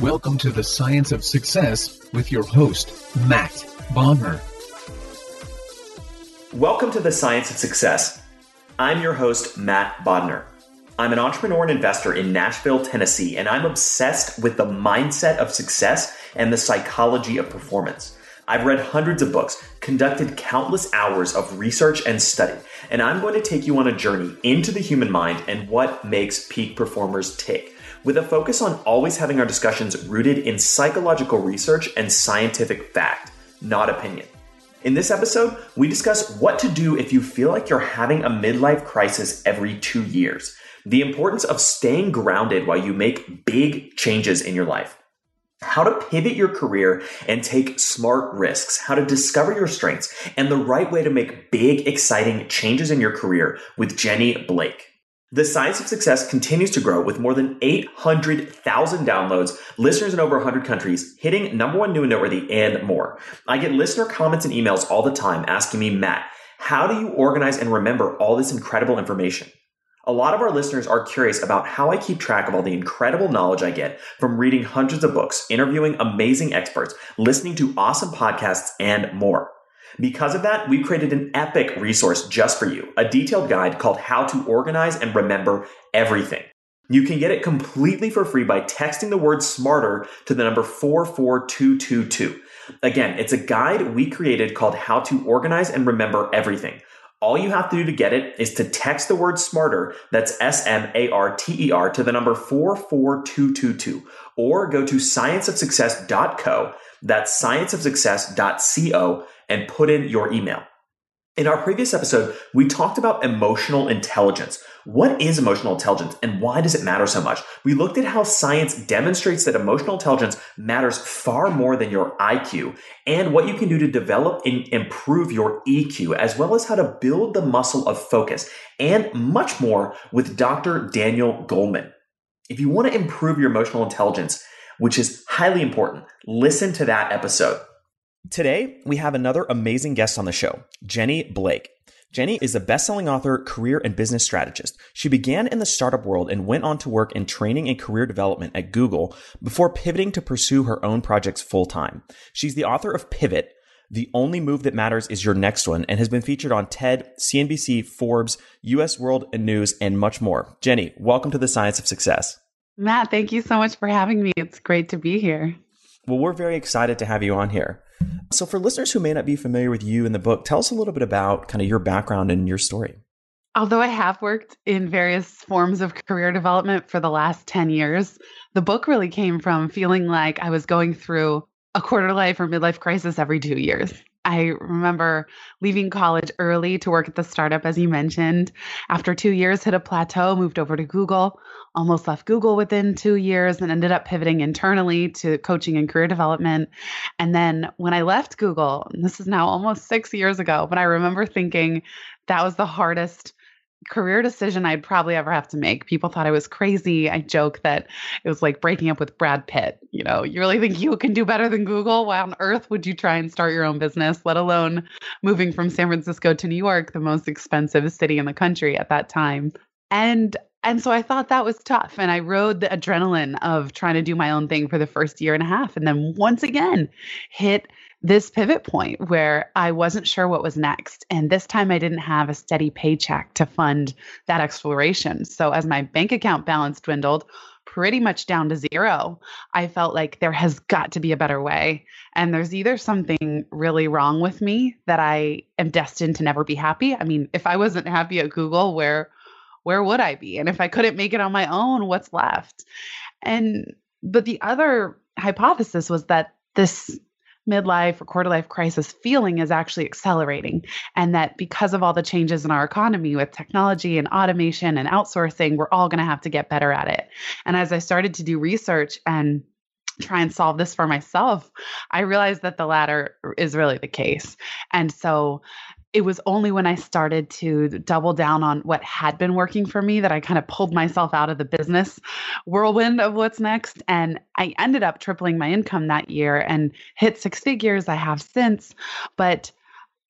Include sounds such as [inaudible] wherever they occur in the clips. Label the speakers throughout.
Speaker 1: Welcome to the Science of Success with your host, Matt Bodnar.
Speaker 2: Welcome to the Science of Success. I'm your host, Matt Bodnar. I'm an entrepreneur and investor in Nashville, Tennessee, and I'm obsessed with the mindset of success and the psychology of performance. I've read hundreds of books, conducted countless hours of research and study, and I'm going to take you on a journey into the human mind and what makes peak performers tick, with a focus on always having our discussions rooted in psychological research and scientific fact, not opinion. In this episode, we discuss what to do if you feel like you're having a midlife crisis every two years the importance of staying grounded while you make big changes in your life. How to pivot your career and take smart risks, how to discover your strengths, and the right way to make big, exciting changes in your career with Jenny Blake. The Science of Success continues to grow with more than 800,000 downloads, listeners in over 100 countries, hitting number one new and noteworthy, and more. I get listener comments and emails all the time asking me, Matt, how do you organize and remember all this incredible information? A lot of our listeners are curious about how I keep track of all the incredible knowledge I get from reading hundreds of books, interviewing amazing experts, listening to awesome podcasts, and more. Because of that, we created an epic resource just for you, a detailed guide called How to Organize and Remember Everything. You can get it completely for free by texting the word smarter to the number 44222. Again, it's a guide we created called How to Organize and Remember Everything. All you have to do to get it is to text the word smarter, that's S M A R T E R, to the number 44222, or go to scienceofsuccess.co, that's scienceofsuccess.co, and put in your email. In our previous episode, we talked about emotional intelligence. What is emotional intelligence and why does it matter so much? We looked at how science demonstrates that emotional intelligence matters far more than your IQ and what you can do to develop and improve your EQ, as well as how to build the muscle of focus and much more with Dr. Daniel Goleman. If you want to improve your emotional intelligence, which is highly important, listen to that episode. Today, we have another amazing guest on the show, Jenny Blake. Jenny is a best-selling author, career and business strategist. She began in the startup world and went on to work in training and career development at Google before pivoting to pursue her own projects full time. She's the author of Pivot, The Only Move That Matters is Your Next One, and has been featured on TED, CNBC, Forbes, US World and News, and much more. Jenny, welcome to the Science of Success.
Speaker 3: Matt, thank you so much for having me. It's great to be here.
Speaker 2: Well, we're very excited to have you on here. So, for listeners who may not be familiar with you and the book, tell us a little bit about kind of your background and your story.
Speaker 3: Although I have worked in various forms of career development for the last 10 years, the book really came from feeling like I was going through a quarter life or midlife crisis every two years. I remember leaving college early to work at the startup, as you mentioned. After two years, hit a plateau, moved over to Google, almost left Google within two years, and ended up pivoting internally to coaching and career development. And then when I left Google, this is now almost six years ago, but I remember thinking that was the hardest career decision I'd probably ever have to make. People thought I was crazy. I joke that it was like breaking up with Brad Pitt. You know, you really think you can do better than Google? Why on earth would you try and start your own business, let alone moving from San Francisco to New York, the most expensive city in the country at that time? And and so I thought that was tough. And I rode the adrenaline of trying to do my own thing for the first year and a half. And then once again, hit this pivot point where I wasn't sure what was next. And this time I didn't have a steady paycheck to fund that exploration. So as my bank account balance dwindled, pretty much down to zero, I felt like there has got to be a better way. And there's either something really wrong with me that I am destined to never be happy. I mean, if I wasn't happy at Google, where where would I be? And if I couldn't make it on my own, what's left? And but the other hypothesis was that this midlife or quarter life crisis feeling is actually accelerating. And that because of all the changes in our economy with technology and automation and outsourcing, we're all going to have to get better at it. And as I started to do research and try and solve this for myself, I realized that the latter is really the case. And so it was only when I started to double down on what had been working for me that I kind of pulled myself out of the business whirlwind of what's next. And I ended up tripling my income that year and hit six figures. I have since. But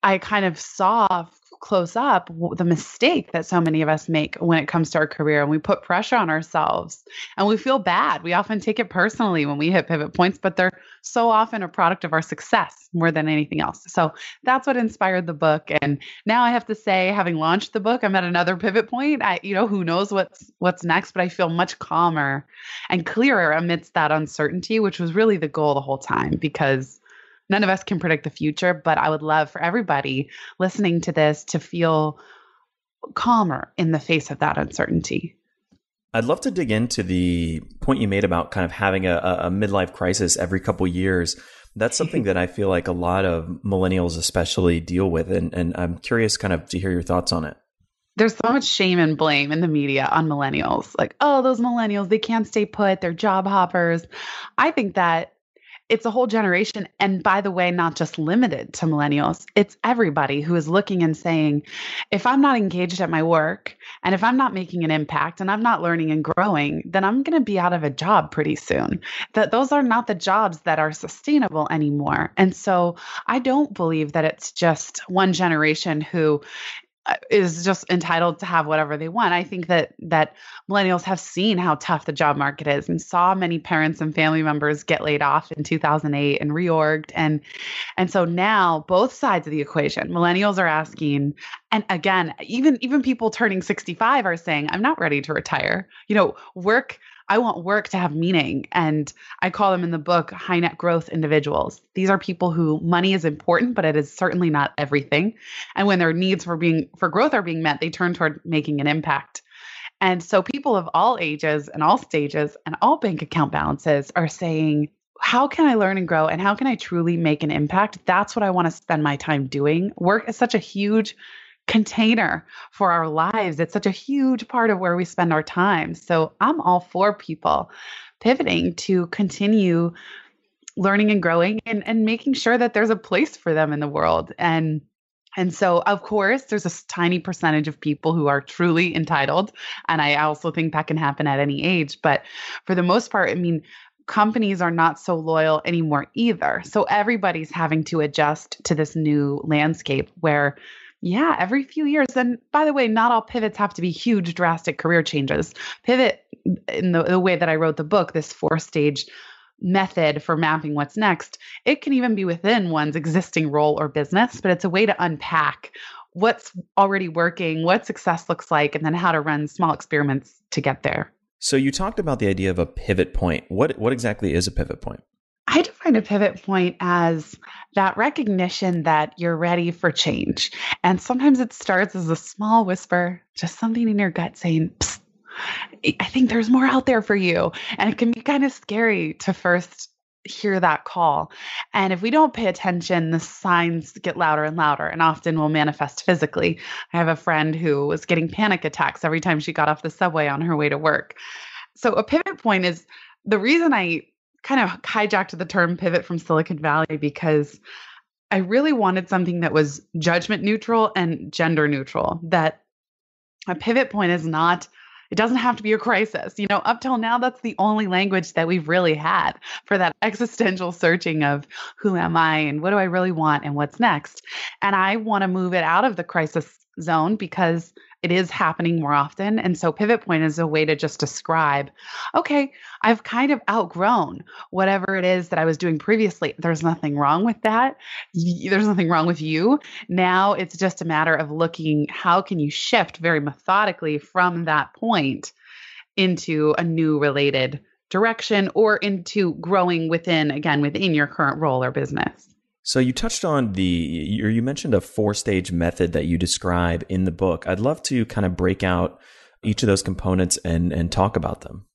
Speaker 3: I kind of saw close up the mistake that so many of us make when it comes to our career and we put pressure on ourselves and we feel bad. We often take it personally when we hit pivot points, but they're so often a product of our success more than anything else. So that's what inspired the book and now I have to say having launched the book I'm at another pivot point. I you know who knows what's what's next, but I feel much calmer and clearer amidst that uncertainty, which was really the goal the whole time because none of us can predict the future, but I would love for everybody listening to this to feel calmer in the face of that uncertainty.
Speaker 2: I'd love to dig into the point you made about kind of having a, a midlife crisis every couple years. That's something that I feel like a lot of millennials especially deal with. And, and I'm curious kind of to hear your thoughts on it.
Speaker 3: There's so much shame and blame in the media on millennials. Like, oh, those millennials, they can't stay put, they're job hoppers. I think that it's a whole generation. And by the way, not just limited to millennials, it's everybody who is looking and saying, if I'm not engaged at my work and if I'm not making an impact and I'm not learning and growing, then I'm going to be out of a job pretty soon. That those are not the jobs that are sustainable anymore. And so I don't believe that it's just one generation who Uh, is just entitled to have whatever they want. I think that that millennials have seen how tough the job market is and saw many parents and family members get laid off in 2008 and reorged and and so now both sides of the equation millennials are asking and again even even people turning 65 are saying I'm not ready to retire. You know, work I want work to have meaning. And I call them in the book high net growth individuals. These are people who money is important, but it is certainly not everything. And when their needs for being for growth are being met, they turn toward making an impact. And so people of all ages and all stages and all bank account balances are saying, how can I learn and grow and how can I truly make an impact? That's what I want to spend my time doing. Work is such a huge container for our lives. It's such a huge part of where we spend our time. So I'm all for people pivoting to continue learning and growing and, and making sure that there's a place for them in the world. And and so, of course, there's a tiny percentage of people who are truly entitled. And I also think that can happen at any age. But for the most part, I mean, companies are not so loyal anymore either. So everybody's having to adjust to this new landscape where yeah, every few years. And by the way, not all pivots have to be huge, drastic career changes. Pivot, in the, the way that I wrote the book, this four stage method for mapping what's next, it can even be within one's existing role or business, but it's a way to unpack what's already working, what success looks like, and then how to run small experiments to get there.
Speaker 2: So you talked about the idea of a pivot point. What what exactly is a pivot point?
Speaker 3: I define a pivot point as that recognition that you're ready for change. And sometimes it starts as a small whisper, just something in your gut saying, I think there's more out there for you. And it can be kind of scary to first hear that call. And if we don't pay attention, the signs get louder and louder and often will manifest physically. I have a friend who was getting panic attacks every time she got off the subway on her way to work. So a pivot point is the reason I kind of hijacked the term pivot from Silicon Valley because I really wanted something that was judgment neutral and gender neutral, that A pivot point is not it doesn't have to be a crisis. You know, up till now, that's the only language that we've really had for that [laughs] existential searching of who am I and what do I really want and what's next. And I want to move it out of the crisis zone because it is happening more often. And so pivot point is a way to just describe, okay, I've kind of outgrown whatever it is that I was doing previously. There's nothing wrong with that. There's nothing wrong with you. Now it's just a matter of looking how can you shift very methodically from that point into a new related direction or into growing within again within your current role or business.
Speaker 4: So you touched on the, or you mentioned a four stage method that you describe in the book. I'd love to kind of break out each of those components and, and talk about them.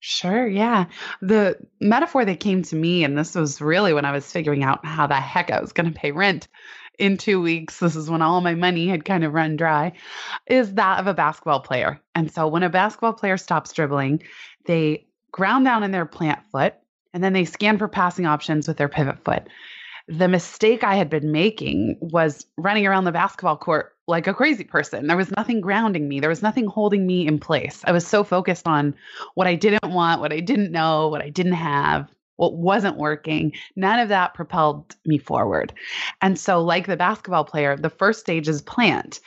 Speaker 3: Sure, yeah. The metaphor that came to me, and this was really when I was figuring out how the heck I was going to pay rent in two weeks. This is when all my money had kind of run dry, is that of a basketball player. And so when a basketball player stops dribbling, they ground down in their plant foot and then they scan for passing options with their pivot foot the mistake I had been making was running around the basketball court like a crazy person. There was nothing grounding me, there was nothing holding me in place. I was so focused on what I didn't want, what I didn't know, what I didn't have. What wasn't working, none of that propelled me forward. And so, like the basketball player, the first stage is plant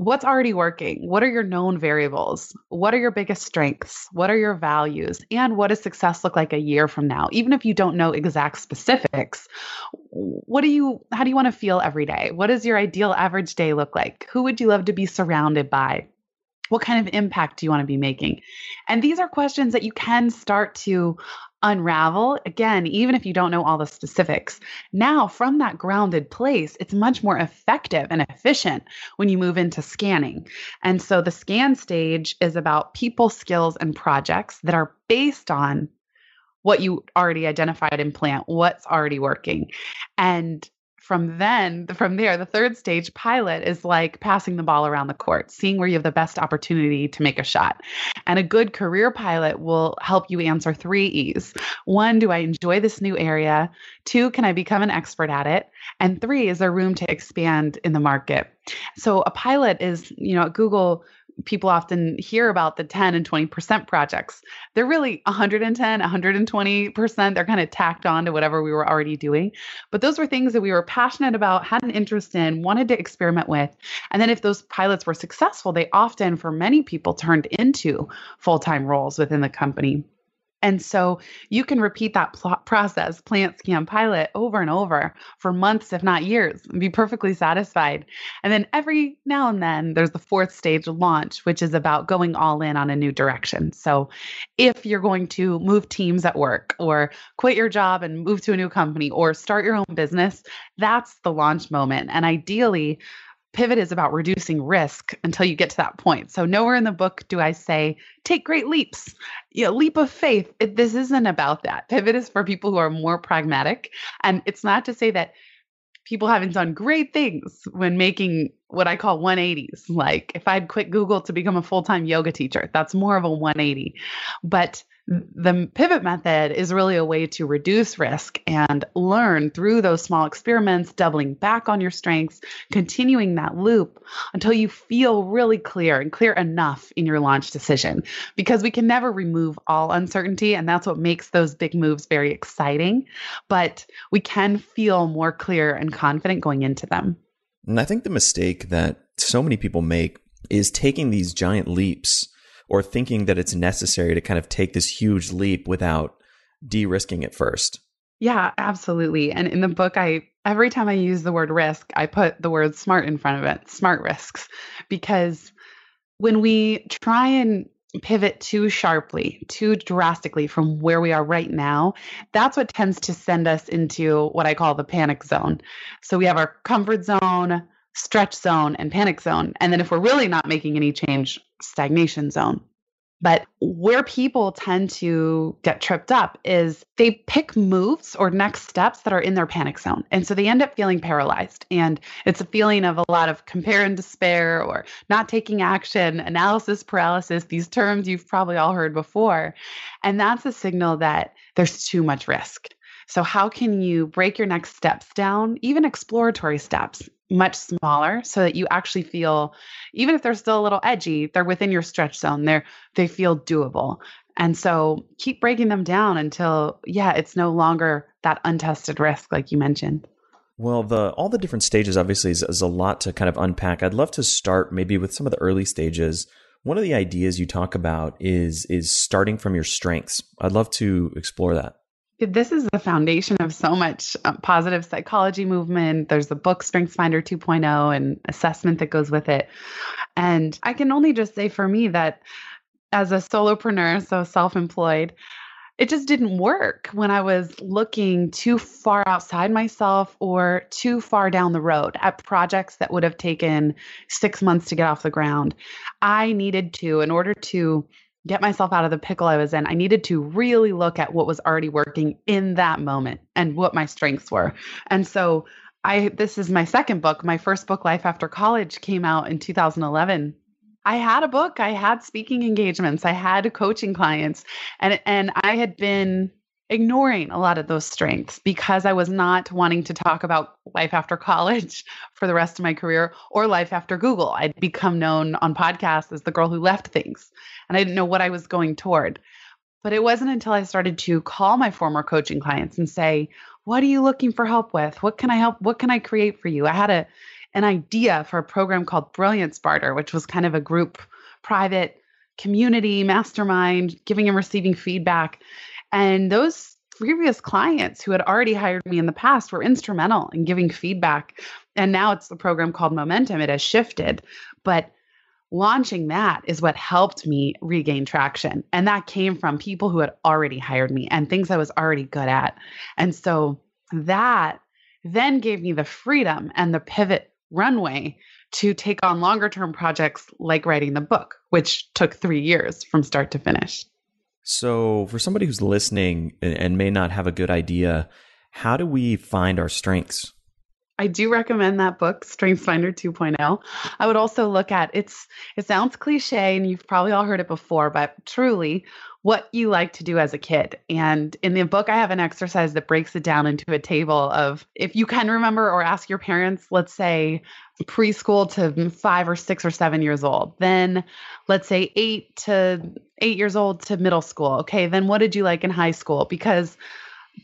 Speaker 3: what's already working? What are your known variables? What are your biggest strengths? What are your values? And what does success look like a year from now? Even if you don't know exact specifics, what do you how do you want to feel every day? What does your ideal average day look like? Who would you love to be surrounded by? What kind of impact do you want to be making? And these are questions that you can start to unravel again even if you don't know all the specifics. Now from that grounded place it's much more effective and efficient when you move into scanning. And so the scan stage is about people skills and projects that are based on what you already identified in plant what's already working. And from then from there the third stage pilot is like passing the ball around the court seeing where you have the best opportunity to make a shot. And a good career pilot will help you answer three e's. One do i enjoy this new area? Two can i become an expert at it? And three is there room to expand in the market? So a pilot is you know at google people often hear about the 10 and 20% projects. They're really 110, 120%. They're kind of tacked on to whatever we were already doing. But those were things that we were passionate about, had an interest in, wanted to experiment with. And then if those pilots were successful, they often, for many people, turned into full time roles within the company. And so you can repeat that pl- process, plant scan pilot, over and over for months, if not years, and be perfectly satisfied. And then every now and then there's the fourth stage launch, which is about going all in on a new direction. So if you're going to move teams at work or quit your job and move to a new company or start your own business, that's the launch moment. And ideally, pivot is about reducing risk until you get to that point. So nowhere in the book do I say take great leaps. You know, leap of faith. It, this isn't about that. Pivot is for people who are more pragmatic, and it's not to say that people haven't done great things when making what I call 180s. Like if I'd quit Google to become a full-time yoga teacher, that's more of a 180. But the pivot method is really a way to reduce risk and learn through those small experiments, doubling back on your strengths, continuing that loop until you feel really clear and clear enough in your launch decision. Because we can never remove all uncertainty, and that's what makes those big moves very exciting. But we can feel more clear and confident going into them.
Speaker 4: And I think the mistake that so many people make is taking these giant leaps or thinking that it's necessary to kind of take this huge leap without de-risking it first.
Speaker 3: Yeah, absolutely. And in the book I every time I use the word risk, I put the word smart in front of it, smart risks, because when we try and pivot too sharply, too drastically from where we are right now, that's what tends to send us into what I call the panic zone. So we have our comfort zone, stretch zone, and panic zone. And then if we're really not making any change, stagnation zone. But where people tend to get tripped up is they pick moves or next steps that are in their panic zone. And so they end up feeling paralyzed. And it's a feeling of a lot of compare and despair or not taking action, analysis paralysis, these terms you've probably all heard before. And that's a signal that there's too much risk. So, how can you break your next steps down, even exploratory steps, much smaller so that you actually feel even if they're still a little edgy they're within your stretch zone. They're they feel doable. And so keep breaking them down until yeah it's no longer that untested risk like you mentioned.
Speaker 4: Well the all the different stages obviously is, is a lot to kind of unpack. I'd love to start maybe with some of the early stages. One of the ideas you talk about is is starting from your strengths. I'd love to explore that
Speaker 3: this is the foundation of so much uh, positive psychology movement. There's the book StrengthsFinder 2.0 and assessment that goes with it. And I can only just say for me that as a solopreneur, so self employed, it just didn't work when I was looking too far outside myself or too far down the road at projects that would have taken six months to get off the ground. I needed to, in order to get myself out of the pickle I was in, I needed to really look at what was already working in that moment and what my strengths were. And so I this is my second book. My first book Life After College came out in 2011. I had a book, I had speaking engagements, I had coaching clients and and I had been ignoring a lot of those strengths because I was not wanting to talk about life after college [laughs] for the rest of my career or life after Google. I'd become known on podcasts as the girl who left things, and I didn't know what I was going toward. But it wasn't until I started to call my former coaching clients and say, "What are you looking for help with? What can I help? What can I create for you?" I had a an idea for a program called Brilliance Barter, which was kind of a group private community mastermind giving and receiving feedback and those previous clients who had already hired me in the past were instrumental in giving feedback. And now it's the program called Momentum. It has shifted. But launching that is what helped me regain traction. And that came from people who had already hired me and things I was already good at. And so that then gave me the freedom and the pivot runway to take on longer term projects like writing the book, which took three years from start to finish.
Speaker 4: So, for somebody who's listening and may not have a good idea, how do we find our strengths?
Speaker 3: I do recommend that book, StrengthsFinder 2.0. I would also look at it's it sounds cliche and you've probably all heard it before, but truly what you like to do as a kid. And in the book I have an exercise that breaks it down into a table of if you can remember or ask your parents, let's say preschool to 5 or 6 or 7 years old. Then let's say 8 to 8 years old to middle school. Okay, then what did you like in high school? Because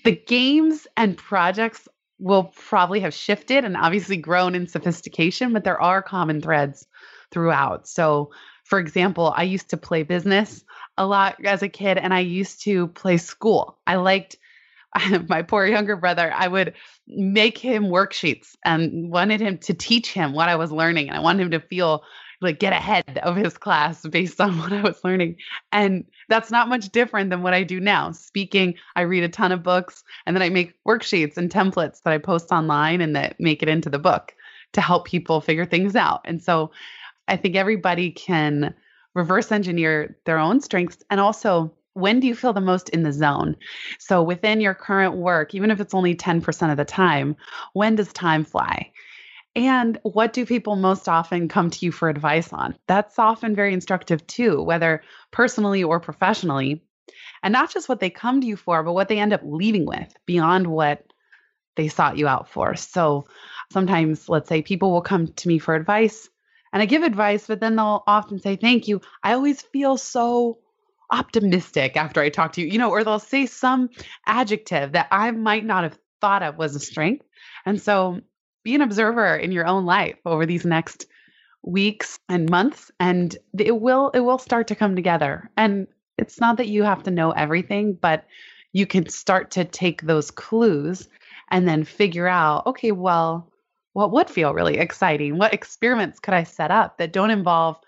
Speaker 3: the games and projects will probably have shifted and obviously grown in sophistication, but there are common threads throughout. So, for example, I used to play business a lot as a kid and I used to play school. I liked [laughs] my poor younger brother, I would make him worksheets and wanted him to teach him what I was learning. And I wanted him to feel like get ahead of his class based [laughs] on what I was learning. And that's not much different than what I do now. Speaking, I read a ton of books and then I make worksheets and templates that I post online and that make it into the book to help people figure things out. And so I think everybody can reverse engineer their own strengths and also when do you feel the most in the zone? So within your current work, even if it's only 10% of the time, when does time fly? And what do people most often come to you for advice on? That's often very instructive too, whether personally or professionally. And not just what they come to you for, but what they end up leaving with beyond what they sought you out for. So sometimes, let's say, people will come to me for advice and I give advice, but then they'll often say, Thank you. I always feel so optimistic after I talk to you, you know, or they'll say some adjective that I might not have thought of was a strength. And so be an observer in your own life over these next weeks and months and it will it will start to come together and it's not that you have to know everything but you can start to take those clues and then figure out okay well what would feel really exciting what experiments could i set up that don't involve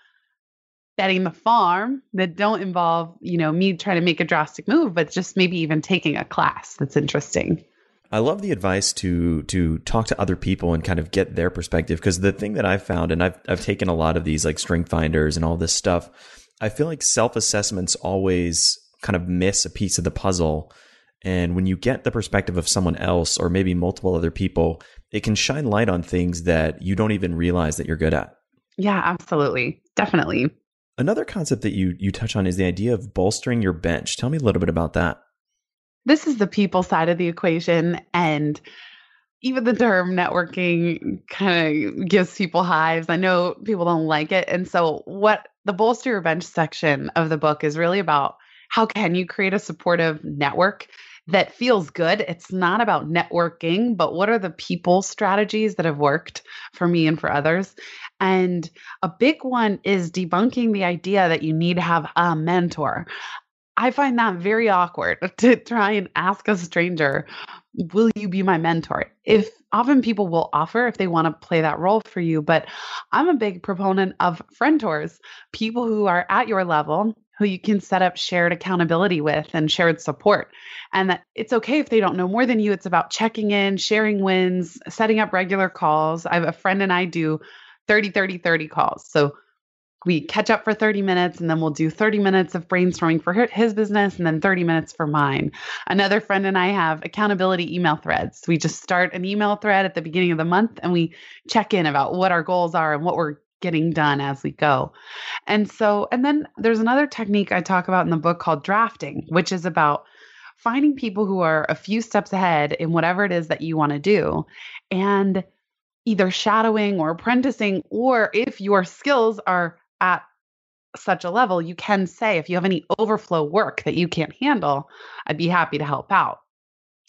Speaker 3: betting the farm that don't involve you know me trying to make a drastic move but just maybe even taking a class that's interesting
Speaker 4: I love the advice to to talk to other people and kind of get their perspective because the thing that I've found and I've I've taken a lot of these like strength finders and all this stuff, I feel like self-assessments always kind of miss a piece of the puzzle. And when you get the perspective of someone else or maybe multiple other people, it can shine light on things that you don't even realize that you're good at.
Speaker 3: Yeah, absolutely. Definitely.
Speaker 4: Another concept that you you touch on is the idea of bolstering your bench. Tell me a little bit about that
Speaker 3: this is the people side of the equation and even the term networking kind of gives people hives. I know people don't like it. And so, what the Bolster Your Bench section of the book is really about how can you create a supportive network that feels good. It's not about networking, but what are the people strategies that have worked for me and for others? And a big one is debunking the idea that you need to have a mentor. I find that very awkward [laughs] to try and ask a stranger, Will you be my mentor? If often people will offer if they want to play that role for you, but I'm a big proponent of frentors, people who are at your level who you can set up shared accountability with and shared support. And that it's okay if they don't know more than you. It's about checking in, sharing wins, setting up regular calls. I have a friend and I do 30, 30, 30 calls. So we catch up for 30 minutes and then we'll do 30 minutes of brainstorming for his business and then 30 minutes for mine. Another friend and I have accountability email threads. We just start an email thread at the beginning of the month and we check in about what our goals are and what we're getting done as we go. And so, and then there's another technique I talk about in the book called drafting, which is about finding people who are a few steps ahead in whatever it is that you want to do and either shadowing or apprenticing, or if your skills are at such a level, you can say, if you have any overflow work that you can't handle, I'd be happy to help out.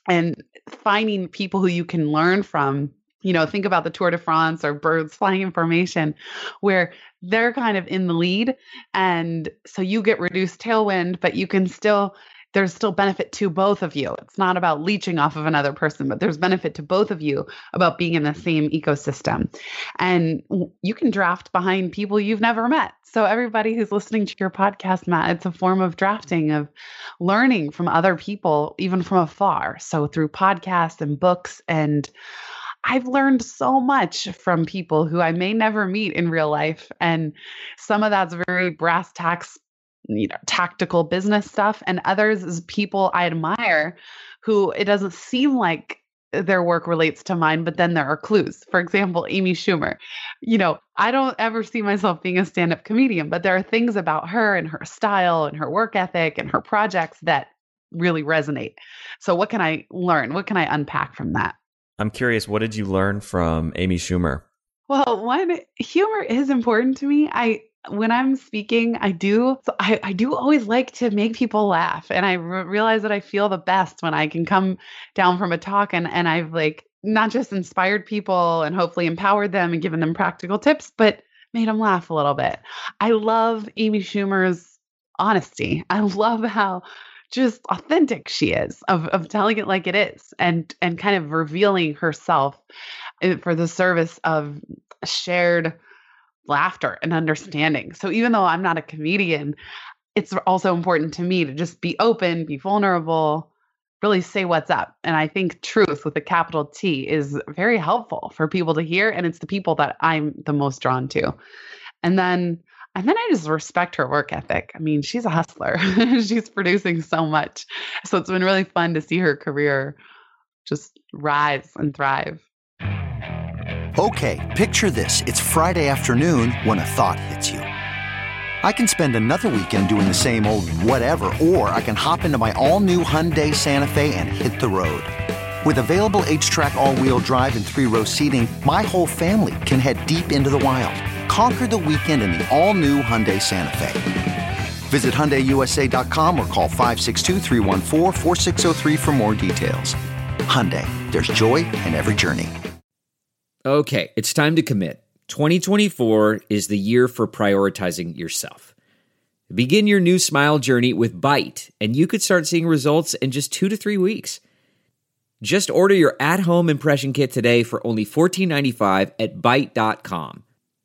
Speaker 3: And finding people who you can learn from you know, think about the Tour de France or birds flying information where they're kind of in the lead. And so you get reduced tailwind, but you can still, there's still benefit to both of you. It's not about leeching off of another person, but there's benefit to both of you about being in the same ecosystem. And you can draft behind people you've never met. So, everybody who's listening to your podcast, Matt, it's a form of drafting, of learning from other people, even from afar. So, through podcasts and books and I've learned so much from people who I may never meet in real life. And some of that's very brass tacks, you know, tactical business stuff. And others is people I admire who it doesn't seem like their work relates to mine, but then there are clues. For example, Amy Schumer. You know, I don't ever see myself being a stand up comedian, but there are things about her and her style and her work ethic and her projects that really resonate. So, what can I learn? What can I unpack from that?
Speaker 4: I'm curious, what did you learn from Amy Schumer?
Speaker 3: Well, one, humor is important to me. I when I'm speaking, I do I, I do always like to make people laugh, and I re- realize that I feel the best when I can come down from a talk and and I've like not just inspired people and hopefully empowered them and given them practical tips, but made them laugh a little bit. I love Amy Schumer's honesty. I love how just authentic she is of of telling it like it is and and kind of revealing herself eh, for the service of shared laughter and understanding. So even though I'm not a comedian, it's also important to me to just be open, be vulnerable, really say what's up. And I think truth with a capital T is very helpful for people to hear and it's the people that I'm the most drawn to. And then and then I just respect her work ethic. I mean, she's a hustler. [laughs] she's producing so much. So it's been really fun to see her career just rise and thrive.
Speaker 5: Okay, picture this. It's Friday afternoon when a thought hits you. I can spend another weekend doing the same old whatever, or I can hop into my all new Hyundai Santa Fe and hit the road. With available H track, all wheel drive, and three row seating, my whole family can head deep into the wild Conquer the weekend in the all-new Hyundai Santa Fe. Visit HyundaiUSA.com or call 562 for more details. Hyundai, there's joy in every journey.
Speaker 6: Okay, it's time to commit. 2024 is the year for prioritizing yourself. Begin your new smile journey with Byte, and you could start seeing results in just two to three weeks. Just order your at-home impression kit today for only $14.95 at Byte.com.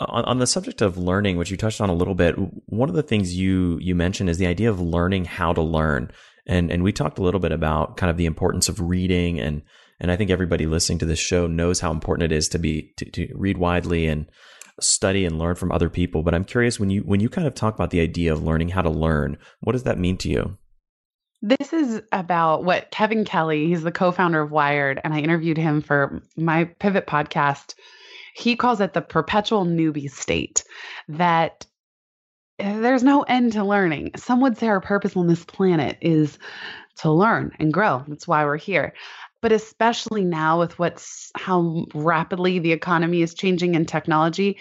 Speaker 4: On, on the subject of learning, which you touched on a little bit, one of the things you you mentioned is the idea of learning how to learn, and and we talked a little bit about kind of the importance of reading, and and I think everybody listening to this show knows how important it is to be to, to read widely and study and learn from other people. But I'm curious when you when you kind of talk about the idea of learning how to learn, what does that mean to you?
Speaker 3: This is about what Kevin Kelly, he's the co founder of Wired, and I interviewed him for my Pivot podcast he calls it the perpetual newbie state that eh, there's no end to learning. Some would say our purpose on this planet is to learn and grow. That's why we're here. But especially now with what's how rapidly the economy is changing in technology,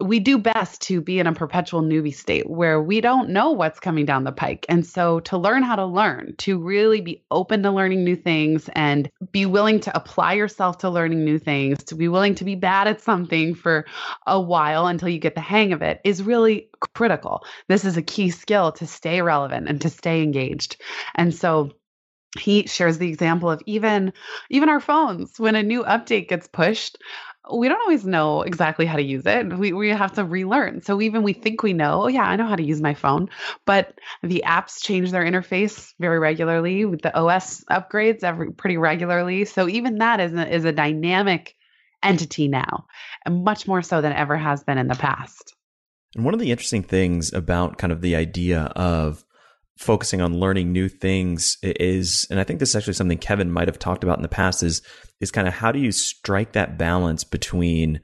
Speaker 3: we do best to be in a perpetual newbie state where we don't know what's coming down the pike. And so to learn how to learn, to really be open to learning new things and be willing to apply yourself to learning new things, to be willing to be bad at something for a while until you get the hang of it is really critical. This is a key skill to stay relevant and to stay engaged. And so he shares the example of even even our phones when a new update gets pushed we don't always know exactly how to use it. We we have to relearn. So even we think we know, oh yeah, I know how to use my phone, but the apps change their interface very regularly with the OS upgrades every pretty regularly. So even that is a, is a dynamic entity now, and much more so than ever has been in the past.
Speaker 4: And one of the interesting things about kind of the idea of focusing on learning new things is and i think this is actually something kevin might have talked about in the past is is kind of how do you strike that balance between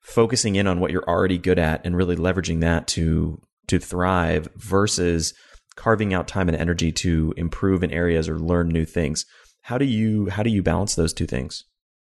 Speaker 4: focusing in on what you're already good at and really leveraging that to to thrive versus carving out time and energy to improve in areas or learn new things how do you how do you balance those two things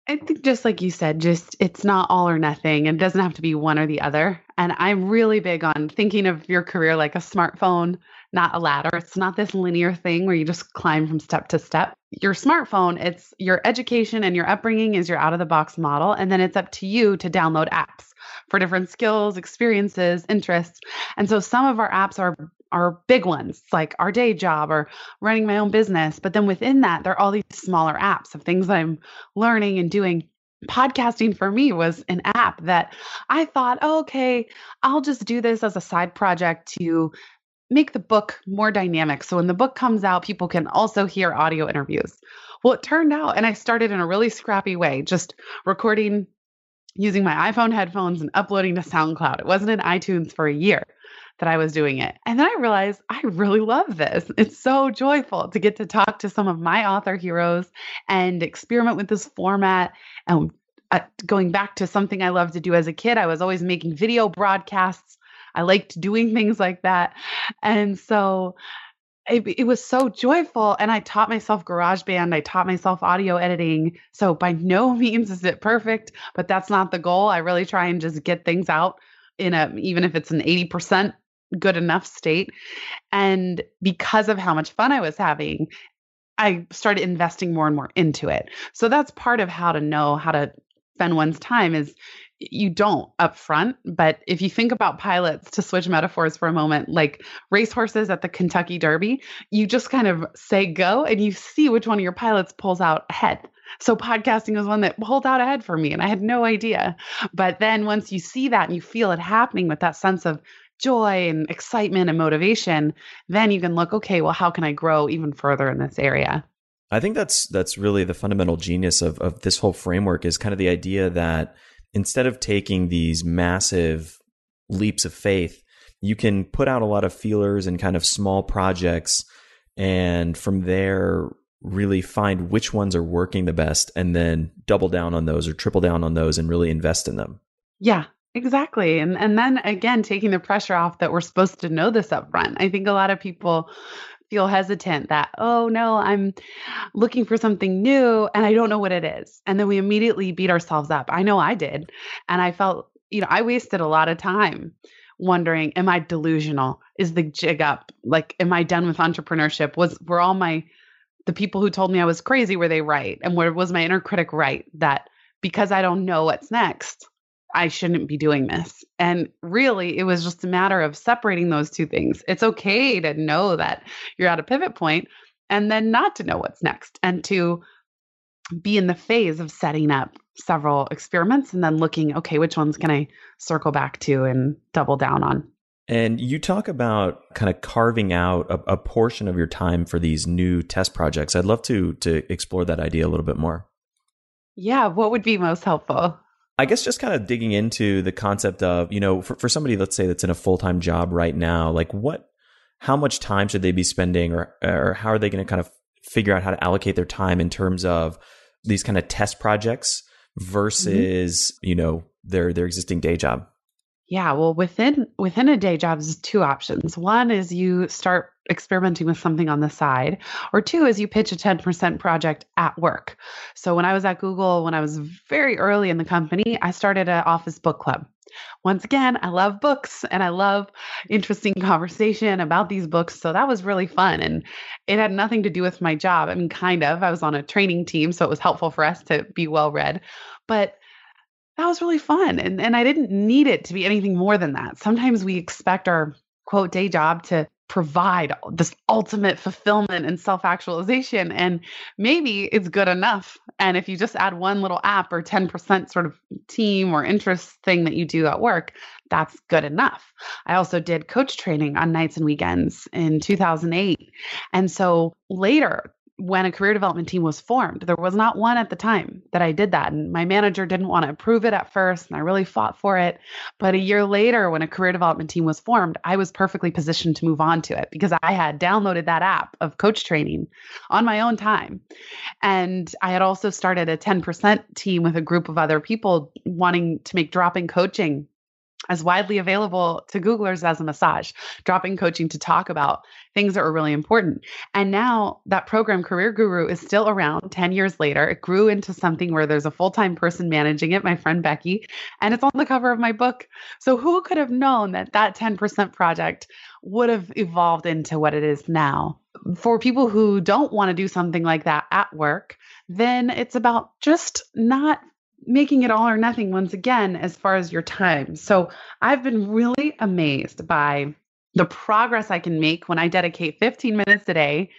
Speaker 3: I think just like you said, just it's not all or nothing. It doesn't have to be one or the other. And I'm really big on thinking of your career like a smartphone not a ladder. It's not this linear thing where you just climb from step to step. Your smartphone, it's your education and your upbringing is your out of the box model. And then it's up to you to download apps for different skills, experiences, interests. And so some of our apps are are big ones like our day job or running my own business. But then within that, there are all these smaller apps of things that I'm learning and doing podcasting for me was an app that I thought, oh, okay, I'll just do this as a side project to make the book more dynamic. So when the book comes out, people can also hear audio interviews. Well, it turned out, and I started in a really scrappy way, just recording using my iPhone headphones and uploading to SoundCloud. It wasn't in iTunes for a year that I was doing it. And then I realized I really love this. It's so joyful to get to talk to some of my author heroes and experiment with this format. And uh, going back to something I loved to do as a kid, I was always making video broadcasts. I liked doing things like that. And so it, it, was so joyful and i taught myself garageband i taught myself audio editing. So by no [laughs] means is it perfect but that's not the goal. I really try and just get things out in a even if it's an 80% good enough state. And because of how much fun i was having i started investing more and more into it. So that's part of how to know how to spend one's time is you don't up front but if you think about pilots to switch metaphors for a moment like racehorses at the kentucky derby you just kind of say go and you see which one of your pilots pulls out ahead. So podcasting was one that pulled out ahead for me and i had no idea. But then once you see that and you feel it happening with that sense of joy and excitement and motivation then you can look okay well how can i grow even further in this area?
Speaker 4: I think that's that's really the fundamental genius of of this whole framework is kind of the idea that instead of taking these massive leaps of faith, you can put out a lot of feelers and kind of small projects and from there really find which ones are working the best and then double down on those or triple down on those and really invest in them.
Speaker 3: Yeah, exactly. And and then again taking the pressure off that we're supposed to know this up front. I think a lot of people feel hesitant that, oh no, I'm looking for something new and I don't know what it is. And then we immediately beat ourselves up. I know I did. And I felt, you know, I wasted a lot of time wondering, am I delusional? Is the jig up? Like, am I done with entrepreneurship? Was were all my the people who told me I was crazy, were they right? And where was my inner critic right that because I don't know what's next, I shouldn't be doing this. And really, it was just a matter of separating those two things. It's okay to know that you're at a pivot point and then not to know what's next and to be in the phase of setting up several experiments and then looking, okay, which ones can I circle back to and double down on?
Speaker 4: And you talk about kind of carving out a, a portion of your time for these new test projects. I'd love to to explore that idea a little bit more.
Speaker 3: Yeah, what would be most helpful?
Speaker 4: I guess just kind of digging into the concept of, you know, for, for somebody, let's say that's in a full time job right now, like what, how much time should they be spending or, or how are they going to kind of figure out how to allocate their time in terms of these kind of test projects versus, mm-hmm. you know, their, their existing day job?
Speaker 3: Yeah, well, within within a day job is two options. One is you start experimenting with something on the side, or two is you pitch a 10% project at work. So when I was at Google, when I was very early in the company, I started an office book club. Once again, I love books and I love interesting conversation about these books. So that was really fun. And it had nothing to do with my job. I mean, kind of. I was on a training team, so it was helpful for us to be well read. But that was really fun. And, and I didn't need it to be anything more than that. Sometimes we expect our quote day job to provide this ultimate fulfillment and self actualization. And maybe it's good enough. And if you just add one little app or 10% sort of team or interest thing that you do at work, that's good enough. I also did coach training on nights and weekends in 2008. And so later, when a career development team was formed. There was not one at the time that I did that. And my manager didn't want to approve it at first, and I really fought for it. But a year later, when a career development team was formed, I was perfectly positioned to move on to it because I had downloaded that app of coach training on my own time. And I had also started a 10% team with a group of other people wanting to make drop in coaching as widely available to Googlers as a massage, dropping coaching to talk about things that were really important. And now that program, Career Guru, is still around 10 years later. It grew into something where there's a full time person managing it, my friend Becky, and it's on the cover of my book. So who could have known that that 10% project would have evolved into what it is now? For people who don't want to do something like that at work, then it's about just not making it all or nothing once again as far as your time. So I've been really amazed by the progress I can make when I dedicate 15 minutes a day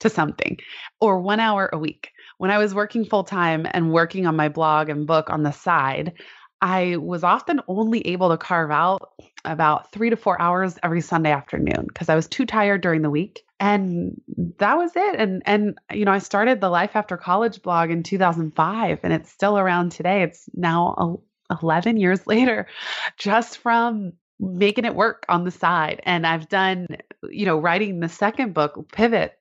Speaker 3: to something or one hour a week. When I was working full time and working on my blog and book on the side, I was often only able to carve out about three to four hours every Sunday afternoon because I was too tired during the week and that was it and and you know i started the life after college blog in 2005 and it's still around today it's now 11 years [laughs] later just from making it work on the side. And I've done, you know, writing the second book, Pivot.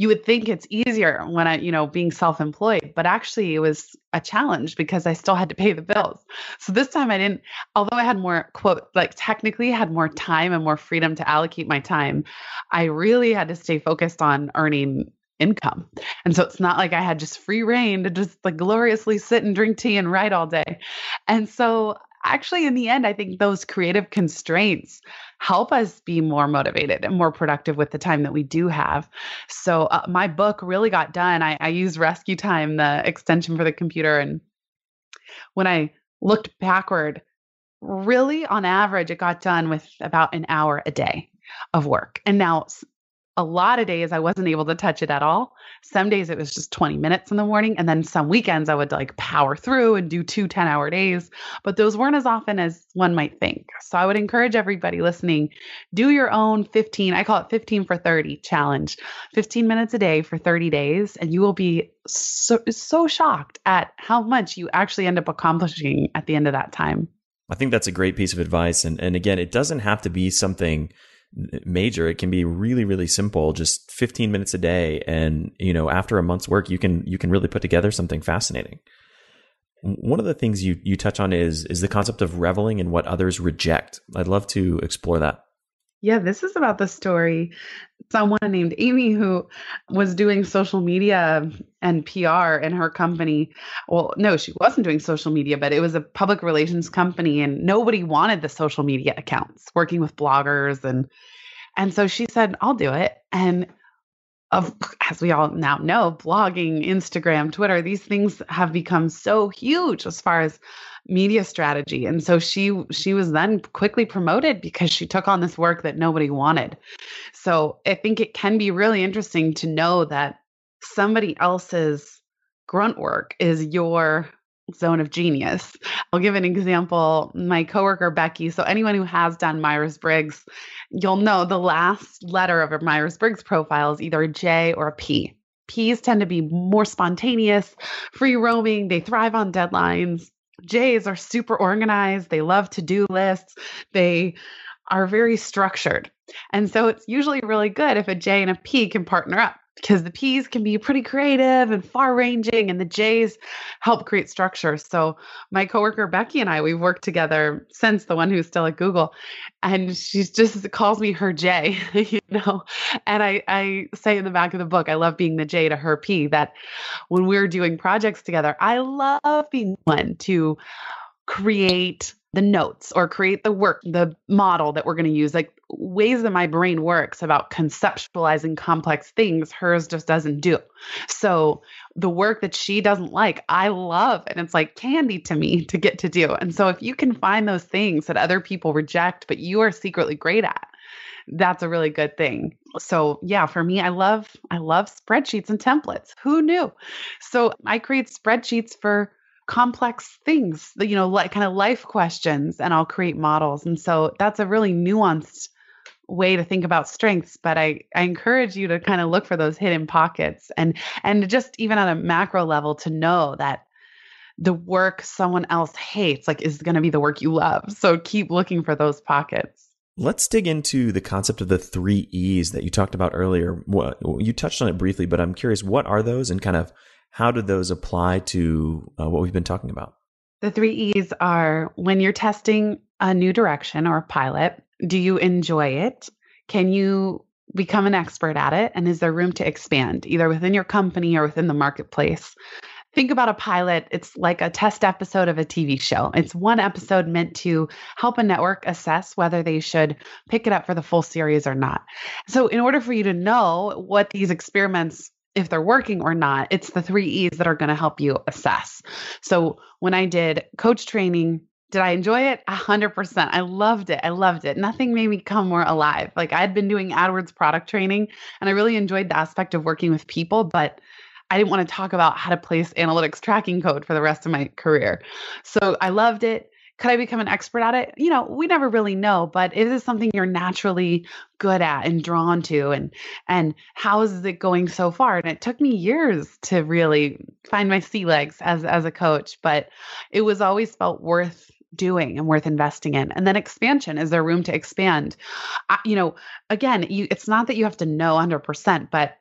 Speaker 3: You would think it's easier when I, you know, being self employed, but actually it was a challenge because I still had to pay the bills. So this time I didn't, although I had more, quote, like technically had more time and more freedom to allocate my time, I really had to stay focused on earning income. And so it's not like I had just free rein to just like gloriously sit and drink tea and write all day. And so actually in the end i think those creative constraints help us be more motivated and more productive with the time that we do have. So uh, my book really got done. I, I use RescueTime the extension for the computer and when i looked backward really on average it got done with about an hour a day of work. And now a lot of days I wasn't able to touch it at all. Some days it was just 20 minutes in the morning. And then some weekends I would like power through and do two 10 hour days. But those weren't as often as one might think. So I would encourage everybody listening do your own 15, I call it 15 for 30 challenge, 15 minutes a day for 30 days. And you will be so, so shocked at how much you actually end up accomplishing at the end of that time.
Speaker 4: I think that's a great piece of advice. And, and again, it doesn't have to be something major. It can be really, really simple, just 15 minutes a day. And, you know, after a month's work, you can, you can really put together something fascinating. One of the things you, you touch on is, is the concept of reveling in what others reject. I'd love to explore that.
Speaker 3: Yeah, this is about the story. Someone named Amy who was doing social media and PR in her company. Well, no, she wasn't doing social media, but it was a public relations company and nobody wanted the social media accounts working with bloggers and and so she said, "I'll do it." And of as we all now know, blogging, Instagram, Twitter, these things have become so huge as far as media strategy. And so she she was then quickly promoted because she took on this work that nobody wanted. So I think it can be really interesting to know that somebody else's grunt work is your zone of genius. I'll give an example. My coworker Becky, so anyone who has done Myers-Briggs, you'll know the last letter of a Myers-Briggs profile is either a J or a P. P's tend to be more spontaneous, free roaming, they thrive on deadlines. J's are super organized, they love to-do lists, they are very structured. And so it's usually really good if a J and a P can partner up because the P's can be pretty creative and far ranging, and the J's help create structure. So, my coworker Becky and I, we've worked together since the one who's still at Google, and she just calls me her J, [laughs] you know. And I, I say in the back of the book, I love being the J to her P, that when we're doing projects together, I love being one to create the notes or create the work, the model that we're going to use, like ways that my brain works about conceptualizing complex things, hers just doesn't do. So the work that she doesn't like, I love. And it's like candy to me to get to do. And so if you can find those things that other people reject, but you are secretly great at, that's a really good thing. So yeah, for me, I love I love spreadsheets and templates. Who knew? So I create spreadsheets for complex things, you know, like kind of life questions, and I'll create models. And so that's a really nuanced way to think about strengths but I, I encourage you to kind of look for those hidden pockets and and just even on a macro level to know that the work someone else hates like is going to be the work you love so keep looking for those pockets
Speaker 4: Let's dig into the concept of the three E's that you talked about earlier. What, you touched on it briefly, but I'm curious, what are those and kind of how do those apply to uh, what we've been talking about?
Speaker 3: The three E's are when you're testing a new direction or a pilot, do you enjoy it? Can you become an expert at it? And is there room to expand either within your company or within the marketplace? Think about a pilot. It's like a test episode of a TV show. It's one episode meant to help a network assess whether they should pick it up for the full series or not. So, in order for you to know what these experiments if they're working or not, it's the three E's that are going to help you assess. So when I did coach training, did I enjoy it? A hundred percent. I loved it. I loved it. Nothing made me come more alive. Like I had been doing AdWords product training and I really enjoyed the aspect of working with people, but I didn't want to talk about how to place analytics tracking code for the rest of my career. So I loved it. could I become an expert at it? You know, we never really know, but it is something you're naturally good at and drawn to and and how is it going so far? And it took me years to really find my sea legs as as a coach, but it was always felt worth doing and worth investing in and then expansion is there room to expand I, you know again you it's not that you have to know 100% but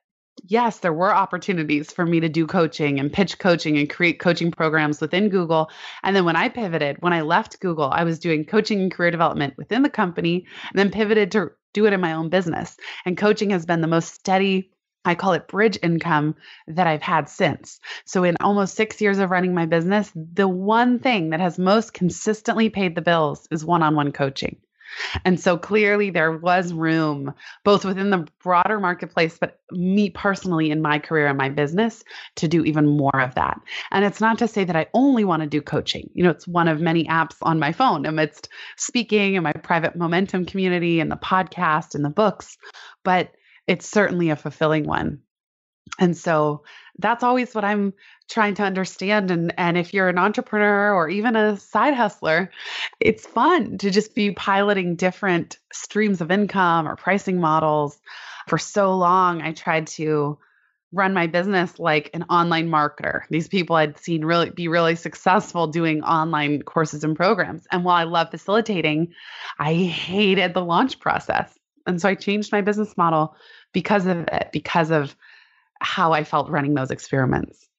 Speaker 3: yes, there were opportunities for me to do coaching and pitch coaching and create coaching programs within Google. And then when I pivoted, when I left Google, I was doing coaching and career development within the company and then pivoted to do it in my own business. And coaching has been the most steady I call it bridge income that I've had since. So, in almost six years of running my business, the one thing that has most consistently paid the bills is one on one coaching. And so clearly there was room both within the broader marketplace, but me personally in my career and my business to do even more of that. And it's not to say that I only want to do coaching. You know, it's one of many apps on my phone amidst speaking and my private momentum community and the podcast and the books, but it's certainly a fulfilling one. And so that's always what I'm trying to understand and and if you're an entrepreneur or even a side hustler it's fun to just be piloting different streams of income or pricing models. For so long i tried to run my business like an online marketer. These people i'd seen really be really successful doing online courses and programs and while i love facilitating i hated the launch process. And so i changed my business model because of it because of how i felt running those experiments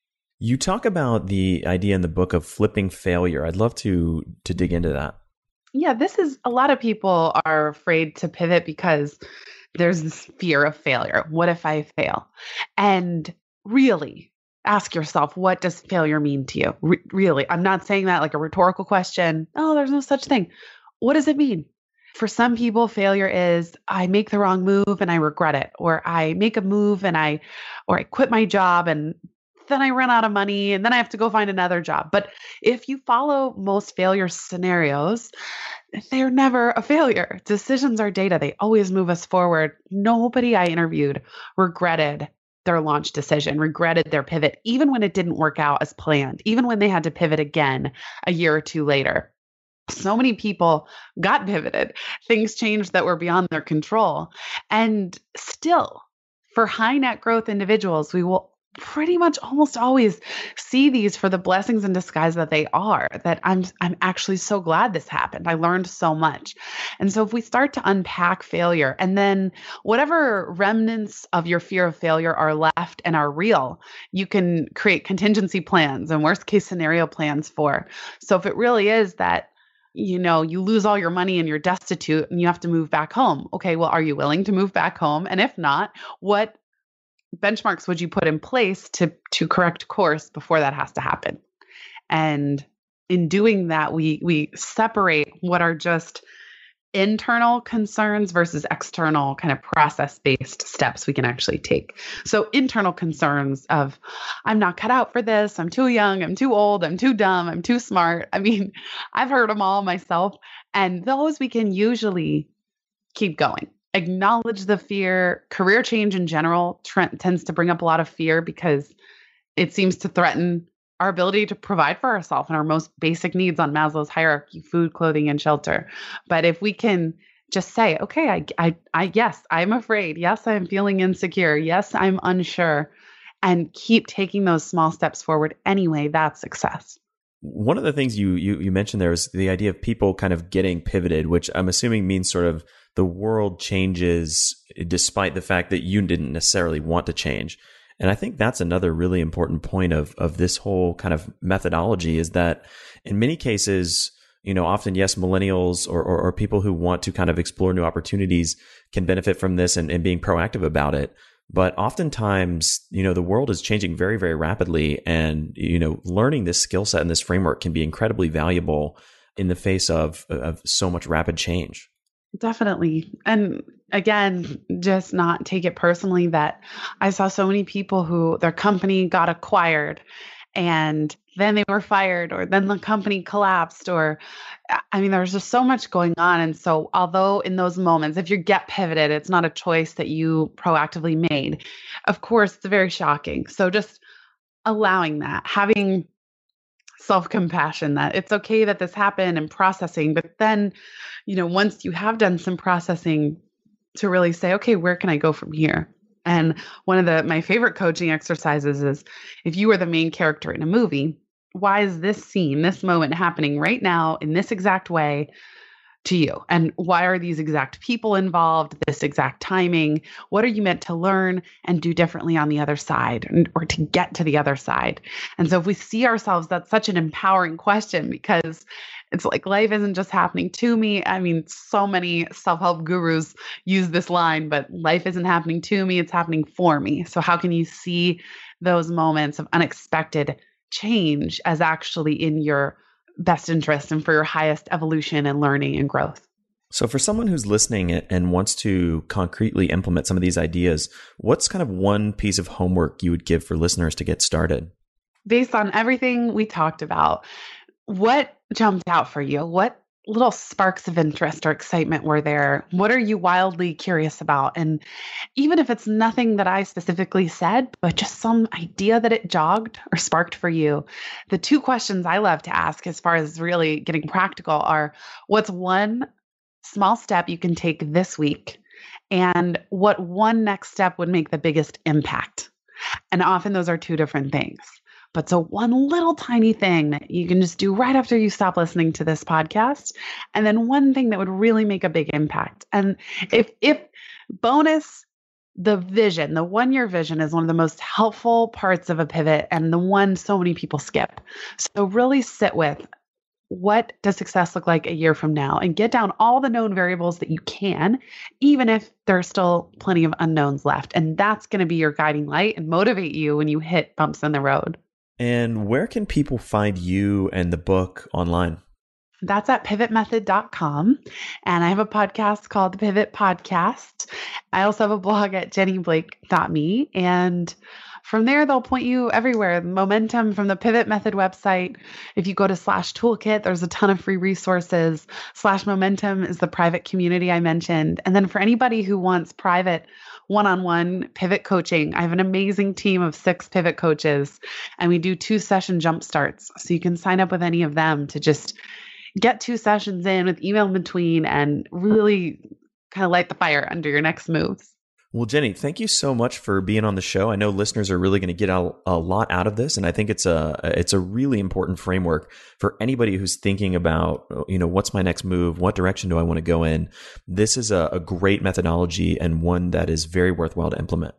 Speaker 4: you talk about the idea in the book of flipping failure. I'd love to to dig into that.
Speaker 3: Yeah, this is a lot of people are afraid to pivot because there's this fear of failure. What if I fail? And really ask yourself, what does failure mean to you? Re- really, I'm not saying that like a rhetorical question. Oh, there's no such thing. What does it mean? For some people, failure is I make the wrong move and I regret it, or I make a move and I, or I quit my job and then I run out of money and then I have to go find another job. But if you follow most failure scenarios, they're never a failure. Decisions are data, they always move us forward. Nobody I interviewed regretted their launch decision, regretted their pivot, even when it didn't work out as planned, even when they had to pivot again a year or two later. So many people got pivoted. Things changed that were beyond their control. And still, for high net growth individuals, we will pretty much almost always see these for the blessings in disguise that they are that i'm i'm actually so glad this happened i learned so much and so if we start to unpack failure and then whatever remnants of your fear of failure are left and are real you can create contingency plans and worst case scenario plans for so if it really is that you know, you lose all your money and you're destitute and you have to move back home. Okay, well, are you willing to move back home? And if not, what benchmarks would you put in place to to correct course before that has to happen and in doing that we we separate what are just internal concerns versus external kind of process based steps we can actually take. So internal concerns of i'm not cut out for this. I'm too young. I'm too old. I'm too dumb. I'm too smart. [laughs] I mean i've heard them all myself and those we can usually keep going. Acknowledge the fear. Career change in general tends to bring up a lot of fear because it seems to threaten our ability to provide for ourselves and our most basic needs on Maslow's hierarchy food, clothing, and shelter. But if we can just say, okay, I, I, I, yes, I'm afraid. Yes, I'm feeling insecure. Yes, I'm unsure. And keep taking those small steps forward anyway, that's success.
Speaker 4: One of the things you, you you mentioned there is the idea of people kind of getting pivoted, which I'm assuming means sort of the world changes despite the fact that you didn't necessarily want to change. And I think that's another really important point of of this whole kind of methodology is that in many cases, you know, often yes, millennials or, or, or people who want to kind of explore new opportunities can benefit from this and, and being proactive about it. But oftentimes, you know, the world is changing very, very rapidly. And, you know, learning this skill set and this framework can be incredibly valuable in the face of, of so much rapid change.
Speaker 3: Definitely. And again, just not take it personally that I saw so many people who their company got acquired and then they were fired or then the company collapsed or I mean there's just so much going on and so although in those moments if you get pivoted it's not a choice that you proactively made. Of course, it's very shocking. So just allowing that, having self compassion that it's okay that this happened and processing. But then, you know, once you have done some processing, to really say, okay, where can I go from here? And one of the my favorite coaching exercises is if you were the main character in a movie, why is this scene, this moment happening right now in this exact way to you? And why are these exact people involved, this exact timing? What are you meant to learn and do differently on the other side or to get to the other side? And so if we see ourselves, that's such an empowering question because it's like life isn't just happening to me. I mean, so many self help gurus use this line, but life isn't happening to me, it's happening for me. So, how can you see those moments of unexpected change as actually in your best interest and for your highest evolution and learning and growth?
Speaker 4: So, for someone who's listening and wants to concretely implement some of these ideas, what's kind of one piece of homework you would give for listeners to get started?
Speaker 3: Based on everything we talked about, what jumped out for you? What little sparks of interest or excitement were there? What are you wildly curious about? And even if it's nothing that I specifically said, but just some idea that it jogged or sparked for you, the two questions I love to ask as far as really getting practical are what's one small step you can take this week? And what one next step would make the biggest impact? And often those are two different things. But so one little tiny thing that you can just do right after you stop listening to this podcast, and then one thing that would really make a big impact. And if if bonus the vision, the one year vision is one of the most helpful parts of a pivot and the one so many people skip. So really sit with what does success look like a year from now and get down all the known variables that you can, even if there's still plenty of unknowns left. And that's going to be your guiding light and motivate you when you hit bumps in the road.
Speaker 4: And where can people find you and the book online?
Speaker 3: That's at pivotmethod.com. And I have a podcast called the Pivot Podcast. I also have a blog at jennyblake.me. And from there, they'll point you everywhere. Momentum from the Pivot Method website. If you go to slash toolkit, there's a ton of free resources. Slash momentum is the private community I mentioned. And then for anybody who wants private one on one pivot coaching. I have an amazing team of six pivot coaches, and we do two session jump starts. So you can sign up with any of them to just get two sessions in with email in between and really kind of light the fire under your next moves.
Speaker 4: Well, Jenny, thank you so much for being on the show. I know listeners are really going to get a, a, lot out of this, and I think it's a it's a really important framework for anybody who's thinking about you know what's my next move, what direction do I want to go in. This is a, a great methodology and one that is very worthwhile to implement.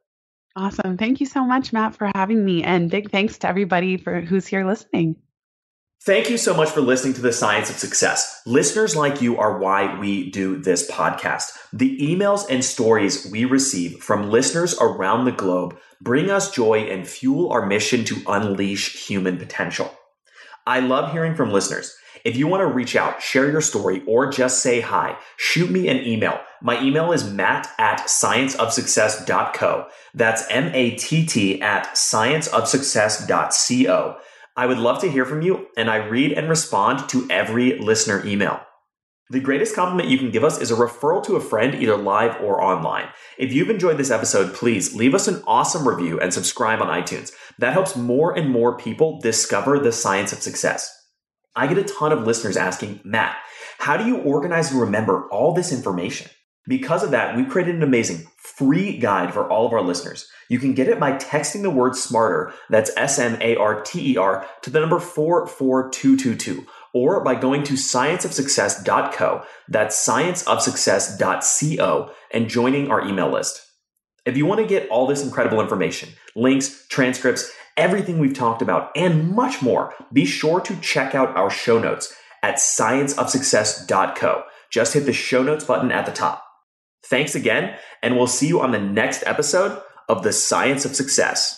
Speaker 3: Awesome! Thank you so much, Matt, for having me, and big thanks to everybody for who's here listening.
Speaker 2: Thank you so much for listening to the Science of Success. Listeners like you are why we do this podcast. The emails and stories we receive from listeners around the globe bring us joy and fuel our mission to unleash human potential. I love hearing from listeners. If you want to reach out, share your story, or just say hi, shoot me an email. My email is matt at scienceofsuccess.co. That's M A T T at scienceofsuccess.co. I would love to hear from you, and I read and respond to every listener email. The greatest compliment you can give us is a referral to a friend, either live or online. If you've enjoyed this episode, please leave us an awesome review and subscribe on iTunes. That helps more and more people discover the science of success. I get a ton of listeners asking, Matt, how do you organize and remember all this information? Because of that, we created an amazing free guide for all of our listeners. You can get it by texting the word smarter, that's S M A R T E R, to the number 44222, or by going to scienceofsuccess.co, that's scienceofsuccess.co, and joining our email list. If you want to get all this incredible information, links, transcripts, everything we've talked about, and much more, be sure to check out our show notes at scienceofsuccess.co. Just hit the show notes button at the top. Thanks again, and we'll see you on the next episode of The Science of Success.